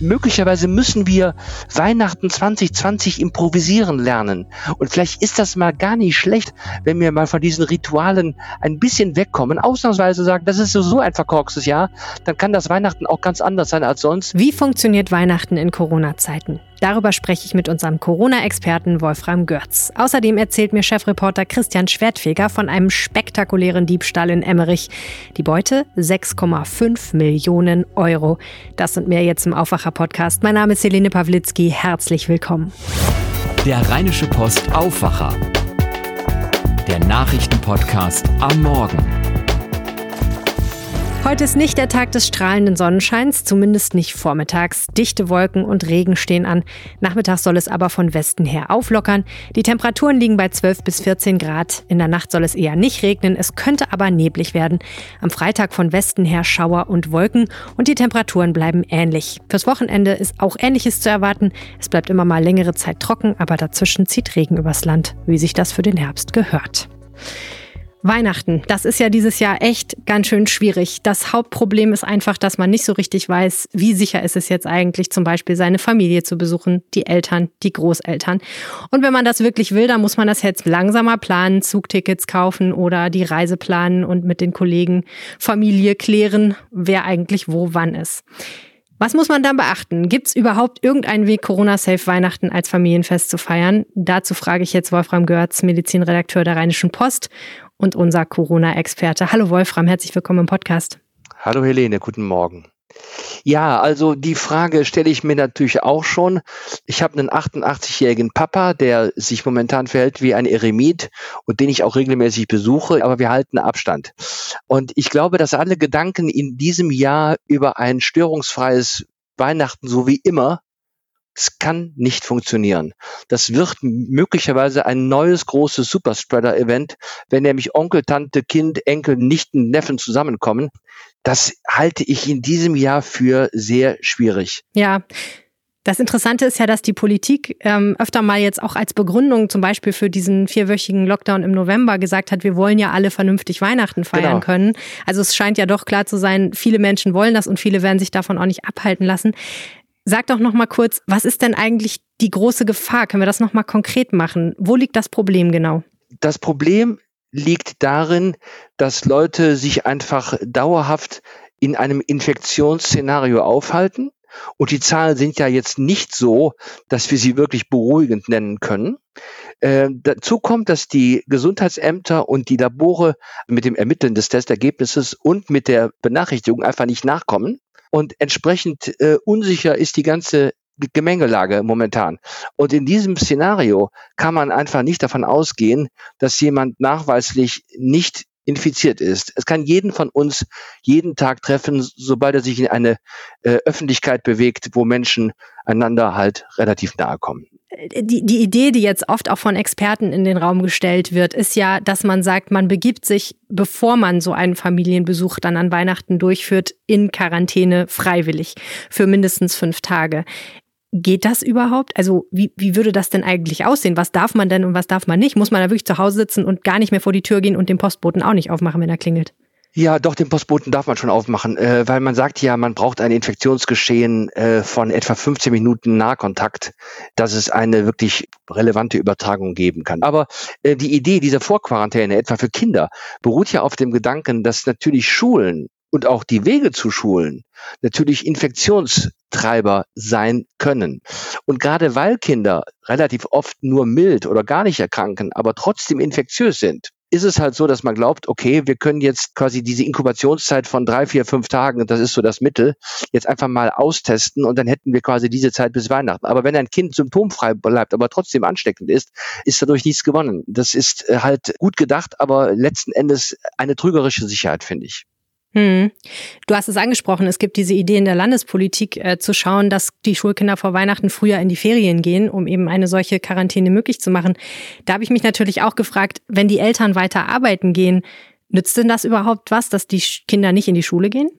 möglicherweise müssen wir Weihnachten 2020 improvisieren lernen. Und vielleicht ist das mal gar nicht schlecht, wenn wir mal von diesen Ritualen ein bisschen wegkommen, ausnahmsweise sagen, das ist so ein verkorkstes Jahr, dann kann das Weihnachten auch ganz anders sein als sonst. Wie funktioniert Weihnachten in Corona-Zeiten? Darüber spreche ich mit unserem Corona-Experten Wolfram Görz. Außerdem erzählt mir Chefreporter Christian Schwertfeger von einem spektakulären Diebstahl in Emmerich. Die Beute 6,5 Millionen Euro. Das sind mehr jetzt im Aufwacher-Podcast. Mein Name ist Helene Pawlitzki. Herzlich willkommen. Der Rheinische Post Aufwacher. Der Nachrichtenpodcast am Morgen. Heute ist nicht der Tag des strahlenden Sonnenscheins, zumindest nicht vormittags. Dichte Wolken und Regen stehen an. Nachmittags soll es aber von Westen her auflockern. Die Temperaturen liegen bei 12 bis 14 Grad. In der Nacht soll es eher nicht regnen, es könnte aber neblig werden. Am Freitag von Westen her Schauer und Wolken und die Temperaturen bleiben ähnlich. Fürs Wochenende ist auch Ähnliches zu erwarten. Es bleibt immer mal längere Zeit trocken, aber dazwischen zieht Regen übers Land, wie sich das für den Herbst gehört. Weihnachten, das ist ja dieses Jahr echt ganz schön schwierig. Das Hauptproblem ist einfach, dass man nicht so richtig weiß, wie sicher ist es jetzt eigentlich, zum Beispiel seine Familie zu besuchen, die Eltern, die Großeltern. Und wenn man das wirklich will, dann muss man das jetzt langsamer planen, Zugtickets kaufen oder die Reise planen und mit den Kollegen Familie klären, wer eigentlich wo wann ist. Was muss man dann beachten? Gibt es überhaupt irgendeinen Weg, Corona-safe Weihnachten als Familienfest zu feiern? Dazu frage ich jetzt Wolfram Görz, Medizinredakteur der Rheinischen Post und unser Corona-Experte. Hallo Wolfram, herzlich willkommen im Podcast. Hallo Helene, guten Morgen. Ja, also die Frage stelle ich mir natürlich auch schon. Ich habe einen 88-jährigen Papa, der sich momentan verhält wie ein Eremit und den ich auch regelmäßig besuche, aber wir halten Abstand. Und ich glaube, dass alle Gedanken in diesem Jahr über ein störungsfreies Weihnachten so wie immer es kann nicht funktionieren. Das wird möglicherweise ein neues großes Superspreader-Event, wenn nämlich Onkel, Tante, Kind, Enkel, Nichten, Neffen zusammenkommen. Das halte ich in diesem Jahr für sehr schwierig. Ja. Das Interessante ist ja, dass die Politik ähm, öfter mal jetzt auch als Begründung zum Beispiel für diesen vierwöchigen Lockdown im November gesagt hat, wir wollen ja alle vernünftig Weihnachten feiern genau. können. Also es scheint ja doch klar zu sein, viele Menschen wollen das und viele werden sich davon auch nicht abhalten lassen. Sag doch noch mal kurz, was ist denn eigentlich die große Gefahr? Können wir das noch mal konkret machen? Wo liegt das Problem genau? Das Problem liegt darin, dass Leute sich einfach dauerhaft in einem Infektionsszenario aufhalten. Und die Zahlen sind ja jetzt nicht so, dass wir sie wirklich beruhigend nennen können. Äh, dazu kommt, dass die Gesundheitsämter und die Labore mit dem Ermitteln des Testergebnisses und mit der Benachrichtigung einfach nicht nachkommen. Und entsprechend äh, unsicher ist die ganze Gemengelage momentan. Und in diesem Szenario kann man einfach nicht davon ausgehen, dass jemand nachweislich nicht infiziert ist. Es kann jeden von uns jeden Tag treffen, sobald er sich in eine äh, Öffentlichkeit bewegt, wo Menschen einander halt relativ nahe kommen die, die Idee, die jetzt oft auch von Experten in den Raum gestellt wird, ist ja, dass man sagt, man begibt sich, bevor man so einen Familienbesuch dann an Weihnachten durchführt, in Quarantäne freiwillig für mindestens fünf Tage. Geht das überhaupt? Also wie, wie würde das denn eigentlich aussehen? Was darf man denn und was darf man nicht? Muss man da wirklich zu Hause sitzen und gar nicht mehr vor die Tür gehen und den Postboten auch nicht aufmachen, wenn er klingelt? Ja, doch, den Postboten darf man schon aufmachen, äh, weil man sagt ja, man braucht ein Infektionsgeschehen äh, von etwa 15 Minuten Nahkontakt, dass es eine wirklich relevante Übertragung geben kann. Aber äh, die Idee dieser Vorquarantäne, etwa für Kinder, beruht ja auf dem Gedanken, dass natürlich Schulen und auch die Wege zu Schulen natürlich Infektionstreiber sein können. Und gerade weil Kinder relativ oft nur mild oder gar nicht erkranken, aber trotzdem infektiös sind, ist es halt so, dass man glaubt, okay, wir können jetzt quasi diese Inkubationszeit von drei, vier, fünf Tagen, das ist so das Mittel, jetzt einfach mal austesten und dann hätten wir quasi diese Zeit bis Weihnachten. Aber wenn ein Kind symptomfrei bleibt, aber trotzdem ansteckend ist, ist dadurch nichts gewonnen. Das ist äh, halt gut gedacht, aber letzten Endes eine trügerische Sicherheit, finde ich. Hm. Du hast es angesprochen, es gibt diese Idee in der Landespolitik äh, zu schauen, dass die Schulkinder vor Weihnachten früher in die Ferien gehen, um eben eine solche Quarantäne möglich zu machen. Da habe ich mich natürlich auch gefragt, wenn die Eltern weiter arbeiten gehen, nützt denn das überhaupt was, dass die Kinder nicht in die Schule gehen?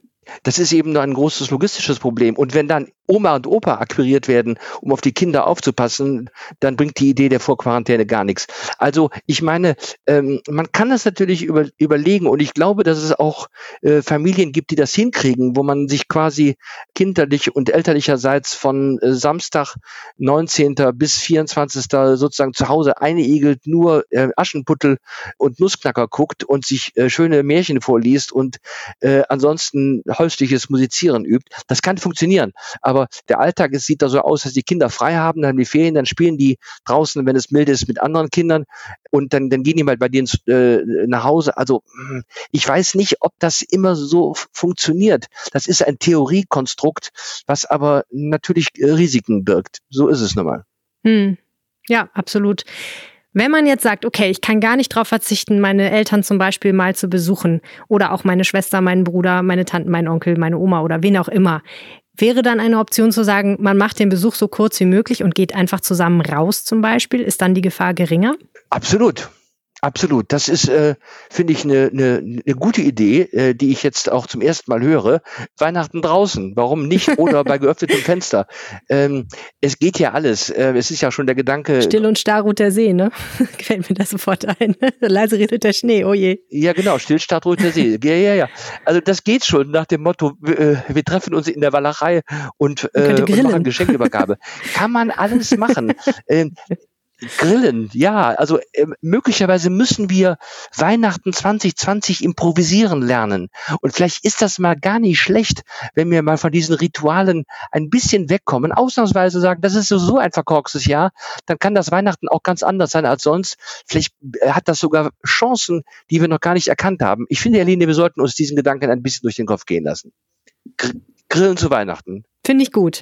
Das ist eben nur ein großes logistisches Problem. Und wenn dann Oma und Opa akquiriert werden, um auf die Kinder aufzupassen, dann bringt die Idee der Vorquarantäne gar nichts. Also ich meine, ähm, man kann das natürlich über, überlegen und ich glaube, dass es auch äh, Familien gibt, die das hinkriegen, wo man sich quasi kinderlich und elterlicherseits von äh, Samstag 19. bis 24. sozusagen zu Hause einigelt, nur äh, Aschenputtel und Nussknacker guckt und sich äh, schöne Märchen vorliest und äh, ansonsten holstliches Musizieren übt. Das kann funktionieren. Aber der Alltag es sieht da so aus, dass die Kinder frei haben, dann haben die Ferien, dann spielen die draußen, wenn es mild ist, mit anderen Kindern und dann, dann gehen die mal bei denen äh, nach Hause. Also hm, ich weiß nicht, ob das immer so funktioniert. Das ist ein Theoriekonstrukt, was aber natürlich äh, Risiken birgt. So ist es nun mal. Hm. Ja, absolut. Wenn man jetzt sagt, okay, ich kann gar nicht darauf verzichten, meine Eltern zum Beispiel mal zu besuchen oder auch meine Schwester, meinen Bruder, meine Tante, meinen Onkel, meine Oma oder wen auch immer, wäre dann eine Option zu sagen, man macht den Besuch so kurz wie möglich und geht einfach zusammen raus zum Beispiel? Ist dann die Gefahr geringer? Absolut. Absolut. Das ist, äh, finde ich, eine ne, ne gute Idee, äh, die ich jetzt auch zum ersten Mal höre. Weihnachten draußen. Warum nicht? Oder bei geöffnetem Fenster. Ähm, es geht ja alles. Äh, es ist ja schon der Gedanke. Still und starr ruht der See, ne? Gefällt mir das sofort ein. Leise redet der Schnee, oh je. Ja, genau. Still, starr ruht der See. Ja, ja, ja. Also das geht schon nach dem Motto, äh, wir treffen uns in der Walachei und, äh, und machen Geschenkübergabe. Kann man alles machen. ähm, Grillen, ja. Also äh, möglicherweise müssen wir Weihnachten 2020 improvisieren lernen. Und vielleicht ist das mal gar nicht schlecht, wenn wir mal von diesen Ritualen ein bisschen wegkommen, ausnahmsweise sagen, das ist so ein verkorkstes Jahr, dann kann das Weihnachten auch ganz anders sein als sonst. Vielleicht äh, hat das sogar Chancen, die wir noch gar nicht erkannt haben. Ich finde, Aline, wir sollten uns diesen Gedanken ein bisschen durch den Kopf gehen lassen. Grillen zu Weihnachten. Finde ich gut.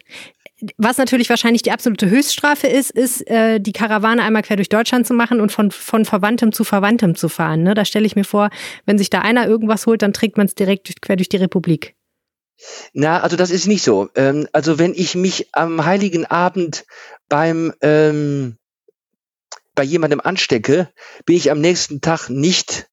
Was natürlich wahrscheinlich die absolute Höchststrafe ist, ist, äh, die Karawane einmal quer durch Deutschland zu machen und von, von Verwandtem zu Verwandtem zu fahren. Ne? Da stelle ich mir vor, wenn sich da einer irgendwas holt, dann trägt man es direkt durch, quer durch die Republik. Na, also das ist nicht so. Ähm, also wenn ich mich am heiligen Abend beim ähm, bei jemandem anstecke, bin ich am nächsten Tag nicht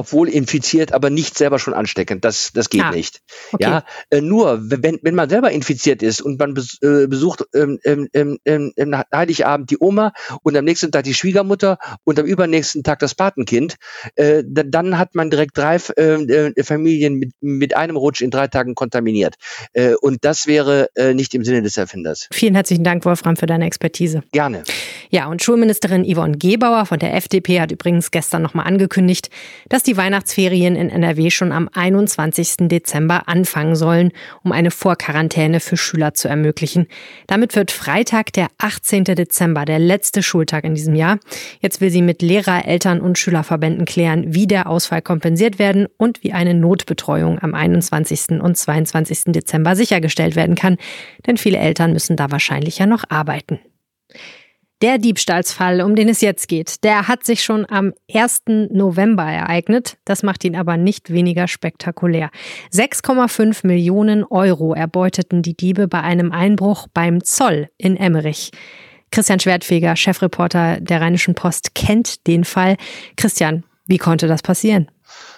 obwohl infiziert, aber nicht selber schon ansteckend. Das, das geht ah, nicht. Okay. Ja, äh, nur wenn, wenn man selber infiziert ist und man bes, äh, besucht ähm, ähm, ähm, ähm, Heiligabend die Oma und am nächsten Tag die Schwiegermutter und am übernächsten Tag das Patenkind, äh, dann hat man direkt drei ähm, äh, Familien mit, mit einem Rutsch in drei Tagen kontaminiert. Äh, und das wäre äh, nicht im Sinne des Erfinders. Vielen herzlichen Dank, Wolfram, für deine Expertise. Gerne. Ja, und Schulministerin Yvonne Gebauer von der FDP hat übrigens gestern nochmal angekündigt, dass die Weihnachtsferien in NRW schon am 21. Dezember anfangen sollen, um eine Vorquarantäne für Schüler zu ermöglichen. Damit wird Freitag, der 18. Dezember, der letzte Schultag in diesem Jahr. Jetzt will sie mit Lehrer, Eltern und Schülerverbänden klären, wie der Ausfall kompensiert werden und wie eine Notbetreuung am 21. und 22. Dezember sichergestellt werden kann. Denn viele Eltern müssen da wahrscheinlich ja noch arbeiten. Der Diebstahlsfall, um den es jetzt geht, der hat sich schon am 1. November ereignet. Das macht ihn aber nicht weniger spektakulär. 6,5 Millionen Euro erbeuteten die Diebe bei einem Einbruch beim Zoll in Emmerich. Christian Schwertfeger, Chefreporter der Rheinischen Post, kennt den Fall. Christian, wie konnte das passieren?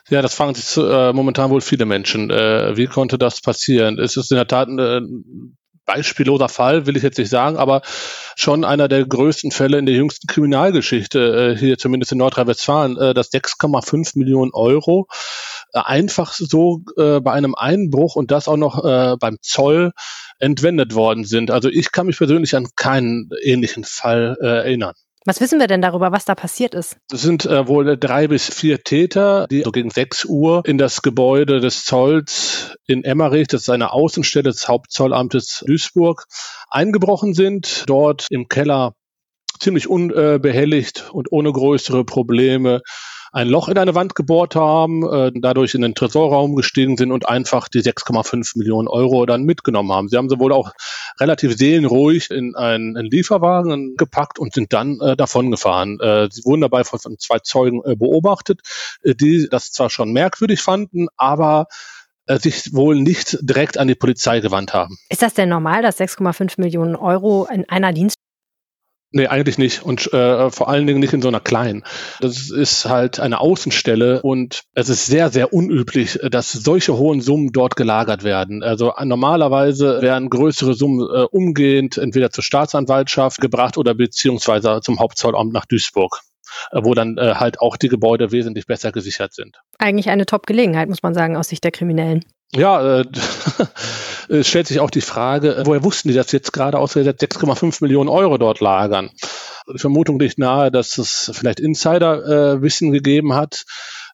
Ja, das fragen sich äh, momentan wohl viele Menschen. Äh, wie konnte das passieren? Es ist in der Tat äh, beispielloser Fall, will ich jetzt nicht sagen, aber schon einer der größten Fälle in der jüngsten Kriminalgeschichte, äh, hier zumindest in Nordrhein-Westfalen, äh, dass 6,5 Millionen Euro äh, einfach so äh, bei einem Einbruch und das auch noch äh, beim Zoll entwendet worden sind. Also ich kann mich persönlich an keinen ähnlichen Fall äh, erinnern. Was wissen wir denn darüber, was da passiert ist? Es sind äh, wohl drei bis vier Täter, die so gegen 6 Uhr in das Gebäude des Zolls in Emmerich, das ist eine Außenstelle des Hauptzollamtes Duisburg, eingebrochen sind. Dort im Keller ziemlich unbehelligt und ohne größere Probleme ein Loch in eine Wand gebohrt haben, äh, dadurch in den Tresorraum gestiegen sind und einfach die 6,5 Millionen Euro dann mitgenommen haben. Sie haben sie wohl auch relativ seelenruhig in einen, einen Lieferwagen gepackt und sind dann äh, davongefahren. Äh, sie wurden dabei von, von zwei Zeugen äh, beobachtet, äh, die das zwar schon merkwürdig fanden, aber äh, sich wohl nicht direkt an die Polizei gewandt haben. Ist das denn normal, dass 6,5 Millionen Euro in einer Dienst Nee, eigentlich nicht. Und äh, vor allen Dingen nicht in so einer kleinen. Das ist halt eine Außenstelle und es ist sehr, sehr unüblich, dass solche hohen Summen dort gelagert werden. Also normalerweise werden größere Summen äh, umgehend entweder zur Staatsanwaltschaft gebracht oder beziehungsweise zum Hauptzollamt nach Duisburg äh, wo dann äh, halt auch die Gebäude wesentlich besser gesichert sind. Eigentlich eine Top-Gelegenheit, muss man sagen, aus Sicht der Kriminellen. Ja, äh, es stellt sich auch die Frage, äh, woher wussten die das jetzt gerade ausgerechnet 6,5 Millionen Euro dort lagern? Die Vermutung liegt nahe, dass es vielleicht Insiderwissen äh, gegeben hat.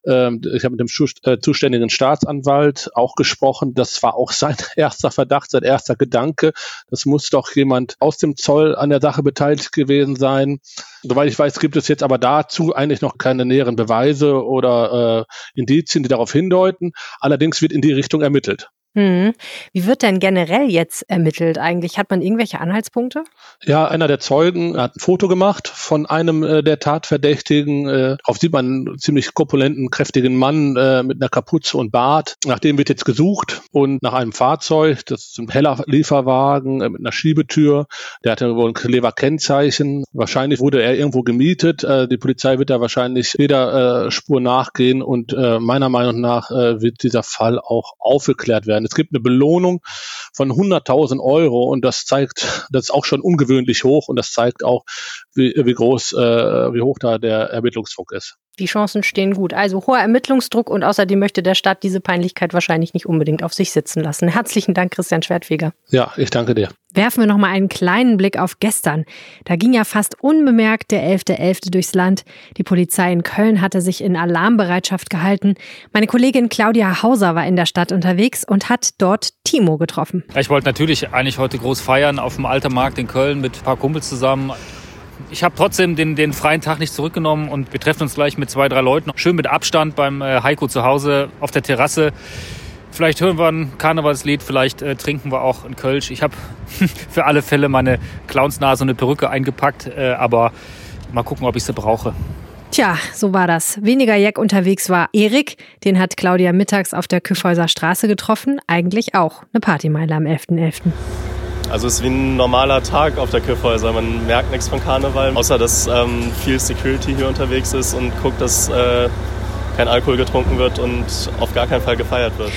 Ähm, ich habe mit dem äh, zuständigen Staatsanwalt auch gesprochen. Das war auch sein erster Verdacht, sein erster Gedanke. Das muss doch jemand aus dem Zoll an der Sache beteiligt gewesen sein. Soweit ich weiß, gibt es jetzt aber dazu eigentlich noch keine näheren Beweise oder äh, Indizien, die darauf hindeuten. Allerdings wird in die Richtung ermittelt. Hm. Wie wird denn generell jetzt ermittelt eigentlich? Hat man irgendwelche Anhaltspunkte? Ja, einer der Zeugen hat ein Foto gemacht von einem äh, der Tatverdächtigen. Äh, auf sieht man einen ziemlich korpulenten, kräftigen Mann äh, mit einer Kapuze und Bart. Nach dem wird jetzt gesucht und nach einem Fahrzeug. Das ist ein heller Lieferwagen äh, mit einer Schiebetür. Der hatte wohl ein clever Kennzeichen. Wahrscheinlich wurde er irgendwo gemietet. Äh, die Polizei wird da wahrscheinlich jeder äh, Spur nachgehen und äh, meiner Meinung nach äh, wird dieser Fall auch aufgeklärt werden. Es gibt eine Belohnung von 100.000 Euro und das zeigt, das ist auch schon ungewöhnlich hoch und das zeigt auch, wie, wie groß, äh, wie hoch da der Ermittlungsdruck ist. Die Chancen stehen gut. Also hoher Ermittlungsdruck und außerdem möchte der Staat diese Peinlichkeit wahrscheinlich nicht unbedingt auf sich sitzen lassen. Herzlichen Dank, Christian Schwertfeger. Ja, ich danke dir. Werfen wir noch mal einen kleinen Blick auf gestern. Da ging ja fast unbemerkt der 11.11. .11. durchs Land. Die Polizei in Köln hatte sich in Alarmbereitschaft gehalten. Meine Kollegin Claudia Hauser war in der Stadt unterwegs und hat dort Timo getroffen. Ich wollte natürlich eigentlich heute groß feiern auf dem Alten Markt in Köln mit ein paar Kumpels zusammen. Ich habe trotzdem den, den freien Tag nicht zurückgenommen und wir treffen uns gleich mit zwei, drei Leuten. Schön mit Abstand beim äh, Heiko zu Hause auf der Terrasse. Vielleicht hören wir ein Karnevalslied, vielleicht äh, trinken wir auch einen Kölsch. Ich habe für alle Fälle meine Clownsnase und eine Perücke eingepackt, äh, aber mal gucken, ob ich sie brauche. Tja, so war das. Weniger Jack unterwegs war Erik. Den hat Claudia mittags auf der Küffhäuser Straße getroffen. Eigentlich auch eine Partymeile am 11.11. .11. Also es ist wie ein normaler Tag auf der Kiffhäuser. Man merkt nichts von Karneval, außer dass ähm, viel Security hier unterwegs ist und guckt, dass äh, kein Alkohol getrunken wird und auf gar keinen Fall gefeiert wird.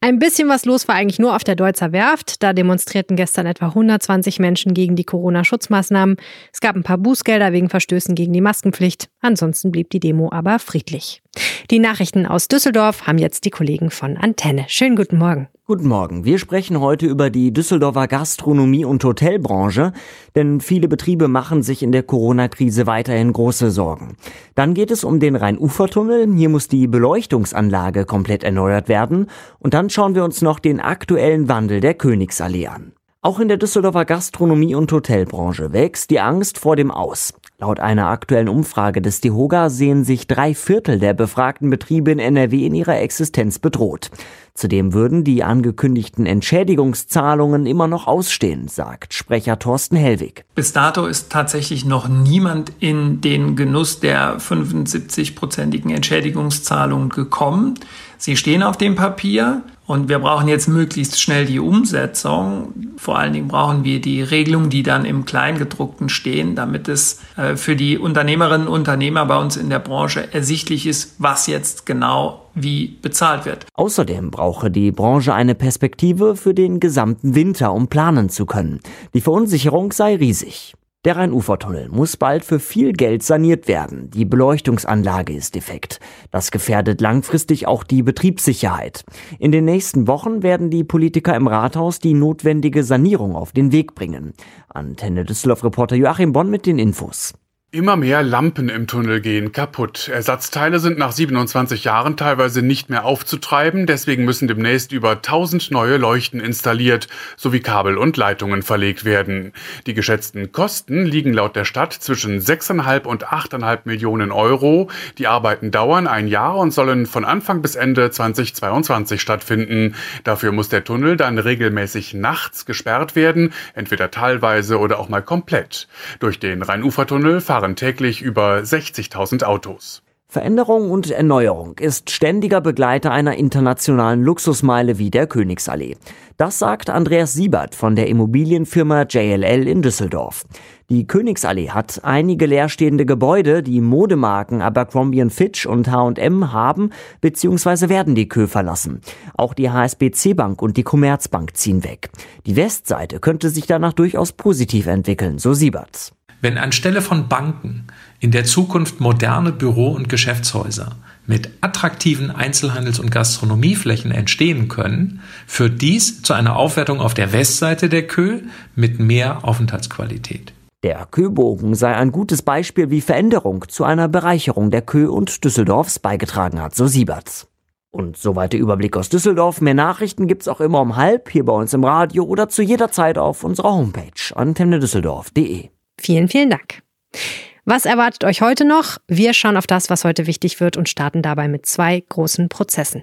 Ein bisschen was los war eigentlich nur auf der Deutzer Werft. Da demonstrierten gestern etwa 120 Menschen gegen die Corona-Schutzmaßnahmen. Es gab ein paar Bußgelder wegen Verstößen gegen die Maskenpflicht. Ansonsten blieb die Demo aber friedlich. Die Nachrichten aus Düsseldorf haben jetzt die Kollegen von Antenne. Schönen guten Morgen. Guten Morgen. Wir sprechen heute über die Düsseldorfer Gastronomie- und Hotelbranche, denn viele Betriebe machen sich in der Corona-Krise weiterhin große Sorgen. Dann geht es um den Rhein-Ufer-Tunnel. Hier muss die Beleuchtungsanlage komplett erneuert werden. Und dann schauen wir uns noch den aktuellen Wandel der Königsallee an. Auch in der Düsseldorfer Gastronomie- und Hotelbranche wächst die Angst vor dem Aus. Laut einer aktuellen Umfrage des DEHOGA sehen sich drei Viertel der befragten Betriebe in NRW in ihrer Existenz bedroht. Zudem würden die angekündigten Entschädigungszahlungen immer noch ausstehen, sagt Sprecher Thorsten Hellwig. Bis dato ist tatsächlich noch niemand in den Genuss der 75-prozentigen Entschädigungszahlungen gekommen. Sie stehen auf dem Papier und wir brauchen jetzt möglichst schnell die Umsetzung. Vor allen Dingen brauchen wir die Regelungen, die dann im Kleingedruckten stehen, damit es äh, für die Unternehmerinnen und Unternehmer bei uns in der Branche ersichtlich ist, was jetzt genau wie bezahlt wird. Außerdem brauche die Branche eine Perspektive für den gesamten Winter, um planen zu können. Die Verunsicherung sei riesig. Der Rhein-Ufer-Tunnel muss bald für viel Geld saniert werden. Die Beleuchtungsanlage ist defekt. Das gefährdet langfristig auch die Betriebssicherheit. In den nächsten Wochen werden die Politiker im Rathaus die notwendige Sanierung auf den Weg bringen. Antenne Düsseldorf-Reporter Joachim Bonn mit den Infos. Immer mehr Lampen im Tunnel gehen kaputt. Ersatzteile sind nach 27 Jahren teilweise nicht mehr aufzutreiben, deswegen müssen demnächst über 1000 neue Leuchten installiert sowie Kabel und Leitungen verlegt werden. Die geschätzten Kosten liegen laut der Stadt zwischen 6,5 und 8,5 Millionen Euro. Die Arbeiten dauern ein Jahr und sollen von Anfang bis Ende 2022 stattfinden. Dafür muss der Tunnel dann regelmäßig nachts gesperrt werden, entweder teilweise oder auch mal komplett. Durch den Rheinufertunnel fahren fahren täglich über 60.000 Autos. Veränderung und Erneuerung ist ständiger Begleiter einer internationalen Luxusmeile wie der Königsallee. Das sagt Andreas Siebert von der Immobilienfirma JLL in Düsseldorf. Die Königsallee hat einige leerstehende Gebäude, die Modemarken Abercrombie Fitch und H&M haben bzw. werden die Kö verlassen. Auch die HSBC Bank und die Commerzbank ziehen weg. Die Westseite könnte sich danach durchaus positiv entwickeln, so Sieberts. Wenn anstelle von Banken in der Zukunft moderne Büro- und Geschäftshäuser mit attraktiven Einzelhandels- und Gastronomieflächen entstehen können, führt dies zu einer Aufwertung auf der Westseite der Kö mit mehr Aufenthaltsqualität. Der Köbogen sei ein gutes Beispiel, wie Veränderung zu einer Bereicherung der Kö und Düsseldorfs beigetragen hat, so Sieberts. Und soweit der Überblick aus Düsseldorf. Mehr Nachrichten gibt's auch immer um halb hier bei uns im Radio oder zu jeder Zeit auf unserer Homepage antennedüsseldorf.de. Vielen, vielen Dank. Was erwartet euch heute noch? Wir schauen auf das, was heute wichtig wird und starten dabei mit zwei großen Prozessen.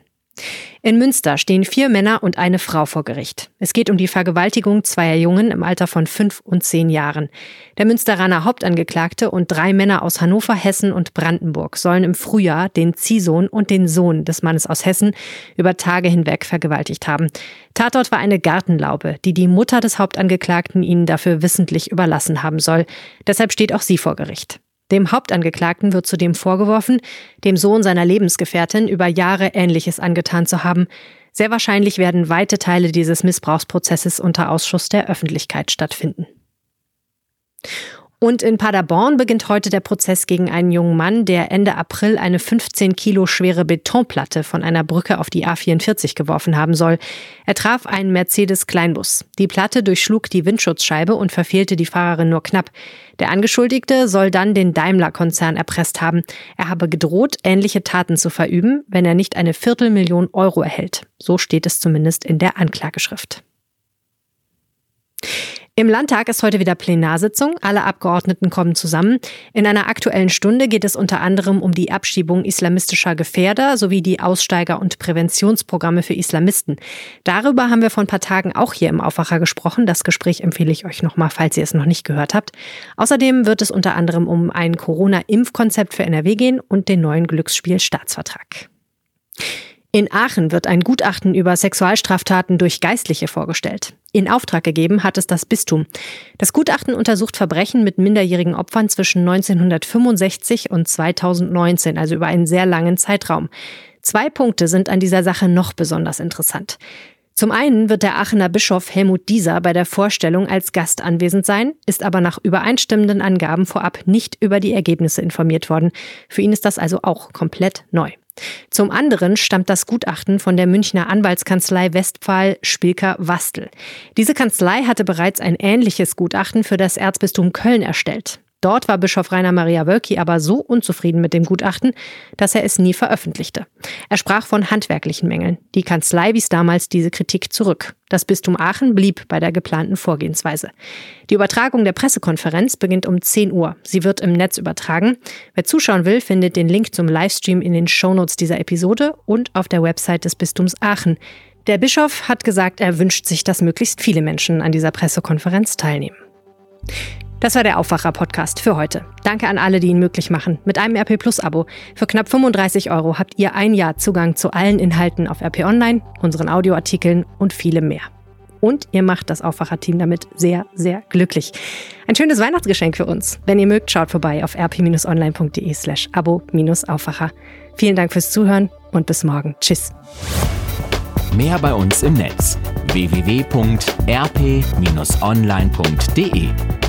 In Münster stehen vier Männer und eine Frau vor Gericht. Es geht um die Vergewaltigung zweier Jungen im Alter von fünf und zehn Jahren. Der Münsteraner Hauptangeklagte und drei Männer aus Hannover, Hessen und Brandenburg sollen im Frühjahr den Ziehsohn und den Sohn des Mannes aus Hessen über Tage hinweg vergewaltigt haben. Tatort war eine Gartenlaube, die die Mutter des Hauptangeklagten ihnen dafür wissentlich überlassen haben soll. Deshalb steht auch sie vor Gericht. Dem Hauptangeklagten wird zudem vorgeworfen, dem Sohn seiner Lebensgefährtin über Jahre Ähnliches angetan zu haben. Sehr wahrscheinlich werden weite Teile dieses Missbrauchsprozesses unter Ausschuss der Öffentlichkeit stattfinden. Und in Paderborn beginnt heute der Prozess gegen einen jungen Mann, der Ende April eine 15 Kilo schwere Betonplatte von einer Brücke auf die A44 geworfen haben soll. Er traf einen Mercedes-Kleinbus. Die Platte durchschlug die Windschutzscheibe und verfehlte die Fahrerin nur knapp. Der Angeschuldigte soll dann den Daimler-Konzern erpresst haben. Er habe gedroht, ähnliche Taten zu verüben, wenn er nicht eine Viertelmillion Euro erhält. So steht es zumindest in der Anklageschrift. Im Landtag ist heute wieder Plenarsitzung. Alle Abgeordneten kommen zusammen. In einer aktuellen Stunde geht es unter anderem um die Abschiebung islamistischer Gefährder sowie die Aussteiger- und Präventionsprogramme für Islamisten. Darüber haben wir vor ein paar Tagen auch hier im Aufwacher gesprochen. Das Gespräch empfehle ich euch nochmal, falls ihr es noch nicht gehört habt. Außerdem wird es unter anderem um ein Corona-Impfkonzept für NRW gehen und den neuen Glücksspiel-Staatsvertrag. In Aachen wird ein Gutachten über Sexualstraftaten durch Geistliche vorgestellt. In Auftrag gegeben hat es das Bistum. Das Gutachten untersucht Verbrechen mit minderjährigen Opfern zwischen 1965 und 2019, also über einen sehr langen Zeitraum. Zwei Punkte sind an dieser Sache noch besonders interessant. Zum einen wird der Aachener Bischof Helmut Dieser bei der Vorstellung als Gast anwesend sein, ist aber nach übereinstimmenden Angaben vorab nicht über die Ergebnisse informiert worden. Für ihn ist das also auch komplett neu. Zum anderen stammt das Gutachten von der Münchner Anwaltskanzlei Westphal Spilker Wastel. Diese Kanzlei hatte bereits ein ähnliches Gutachten für das Erzbistum Köln erstellt. Dort war Bischof Rainer Maria Wölki aber so unzufrieden mit dem Gutachten, dass er es nie veröffentlichte. Er sprach von handwerklichen Mängeln. Die Kanzlei wies damals diese Kritik zurück. Das Bistum Aachen blieb bei der geplanten Vorgehensweise. Die Übertragung der Pressekonferenz beginnt um 10 Uhr. Sie wird im Netz übertragen. Wer zuschauen will, findet den Link zum Livestream in den Shownotes dieser Episode und auf der Website des Bistums Aachen. Der Bischof hat gesagt, er wünscht sich, dass möglichst viele Menschen an dieser Pressekonferenz teilnehmen. Das war der Aufwacher-Podcast für heute. Danke an alle, die ihn möglich machen. Mit einem RP Plus-Abo für knapp 35 Euro habt ihr ein Jahr Zugang zu allen Inhalten auf RP Online, unseren Audioartikeln und vielem mehr. Und ihr macht das Aufwacher-Team damit sehr, sehr glücklich. Ein schönes Weihnachtsgeschenk für uns. Wenn ihr mögt, schaut vorbei auf rp-online.de slash abo-aufwacher. Vielen Dank fürs Zuhören und bis morgen. Tschüss. Mehr bei uns im Netz www.rp-online.de